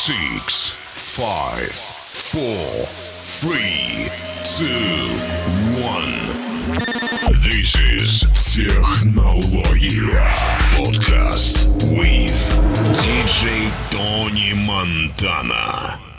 six, five, four, three, two, one. This is Technologia podcast with DJ Tony Montana.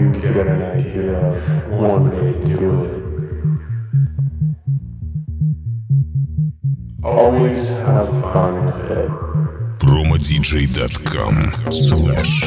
you get an idea of one way to do it. Always have fun with it. promodij.com slash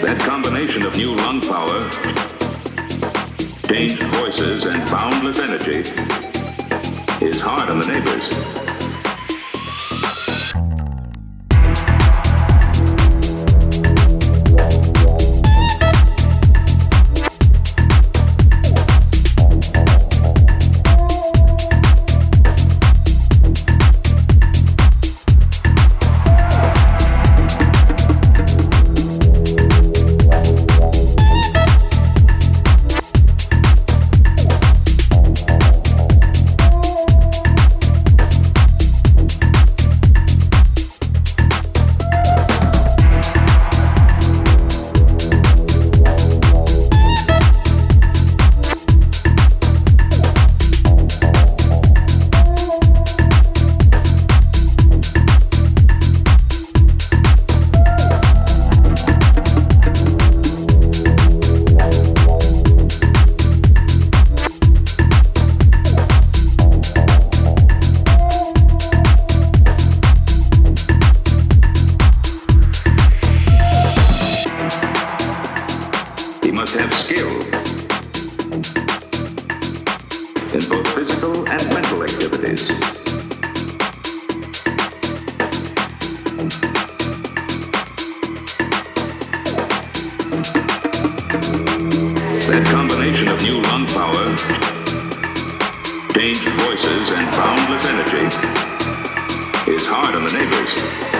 That combination of new lung power, changed voices, and boundless energy is hard on the neighbors. hard on the neighbors.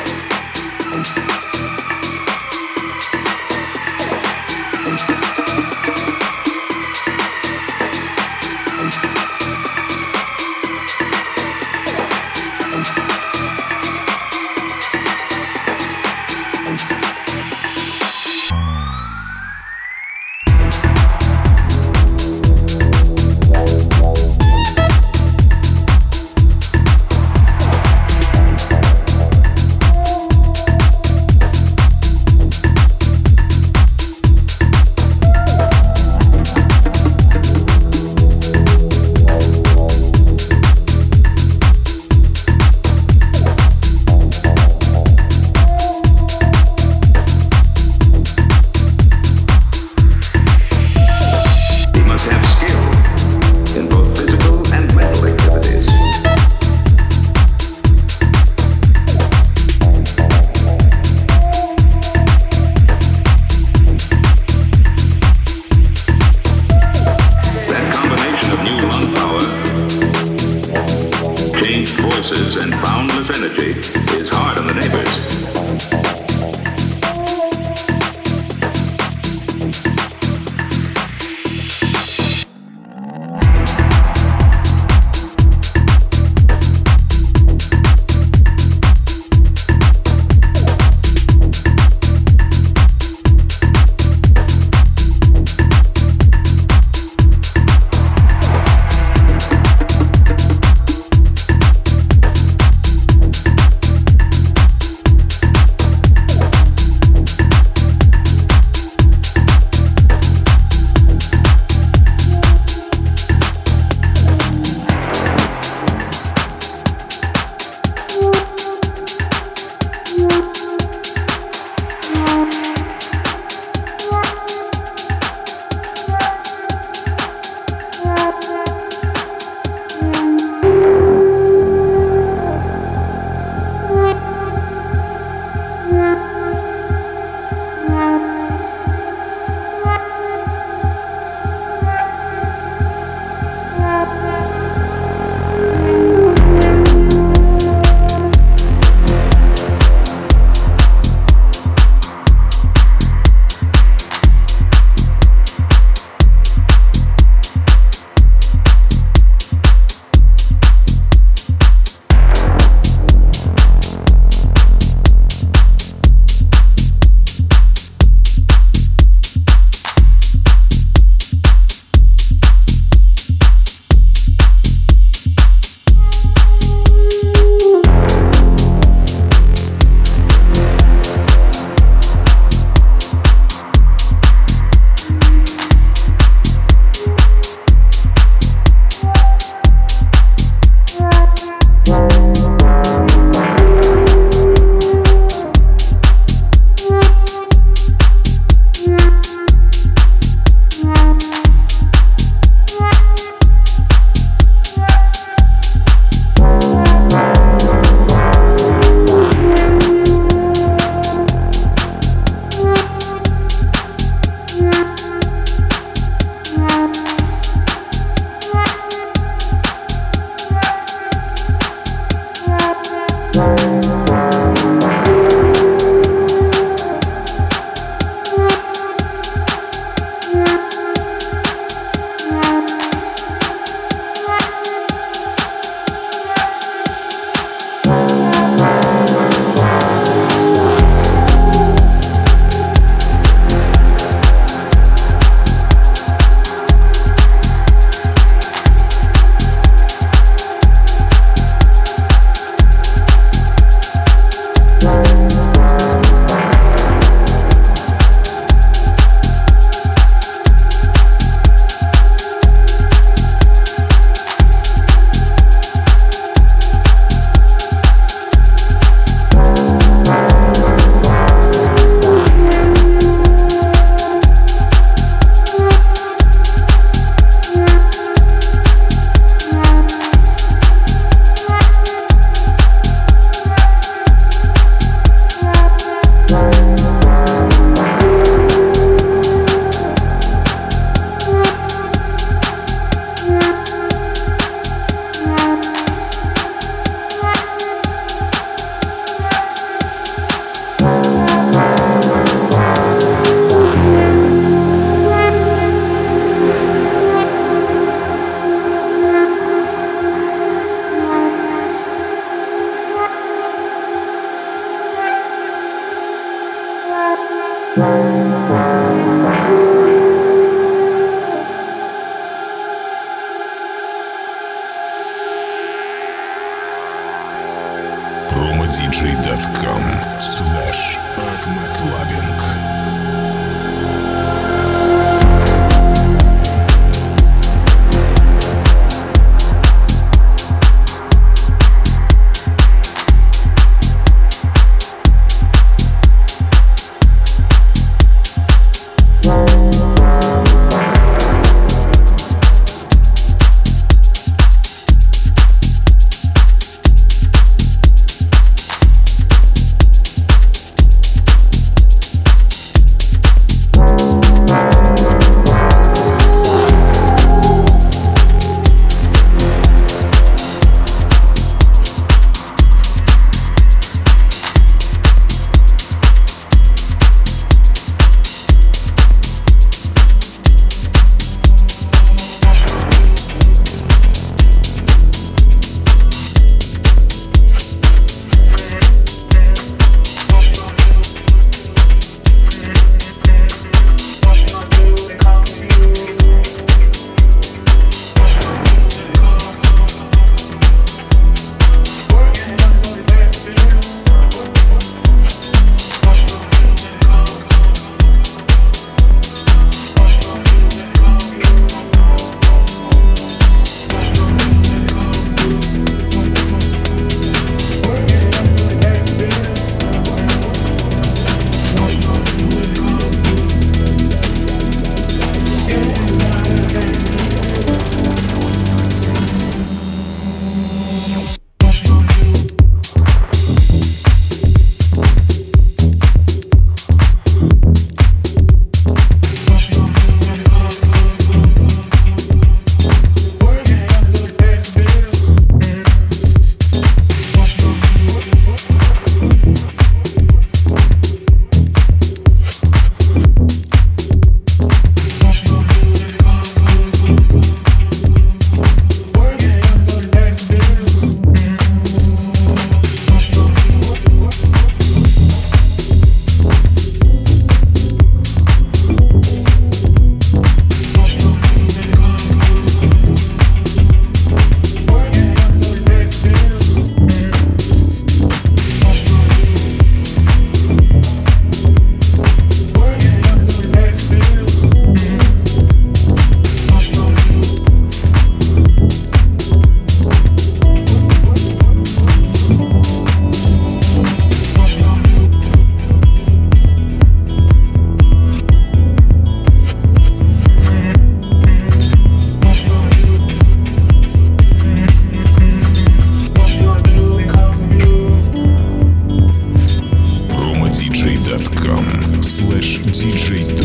CJ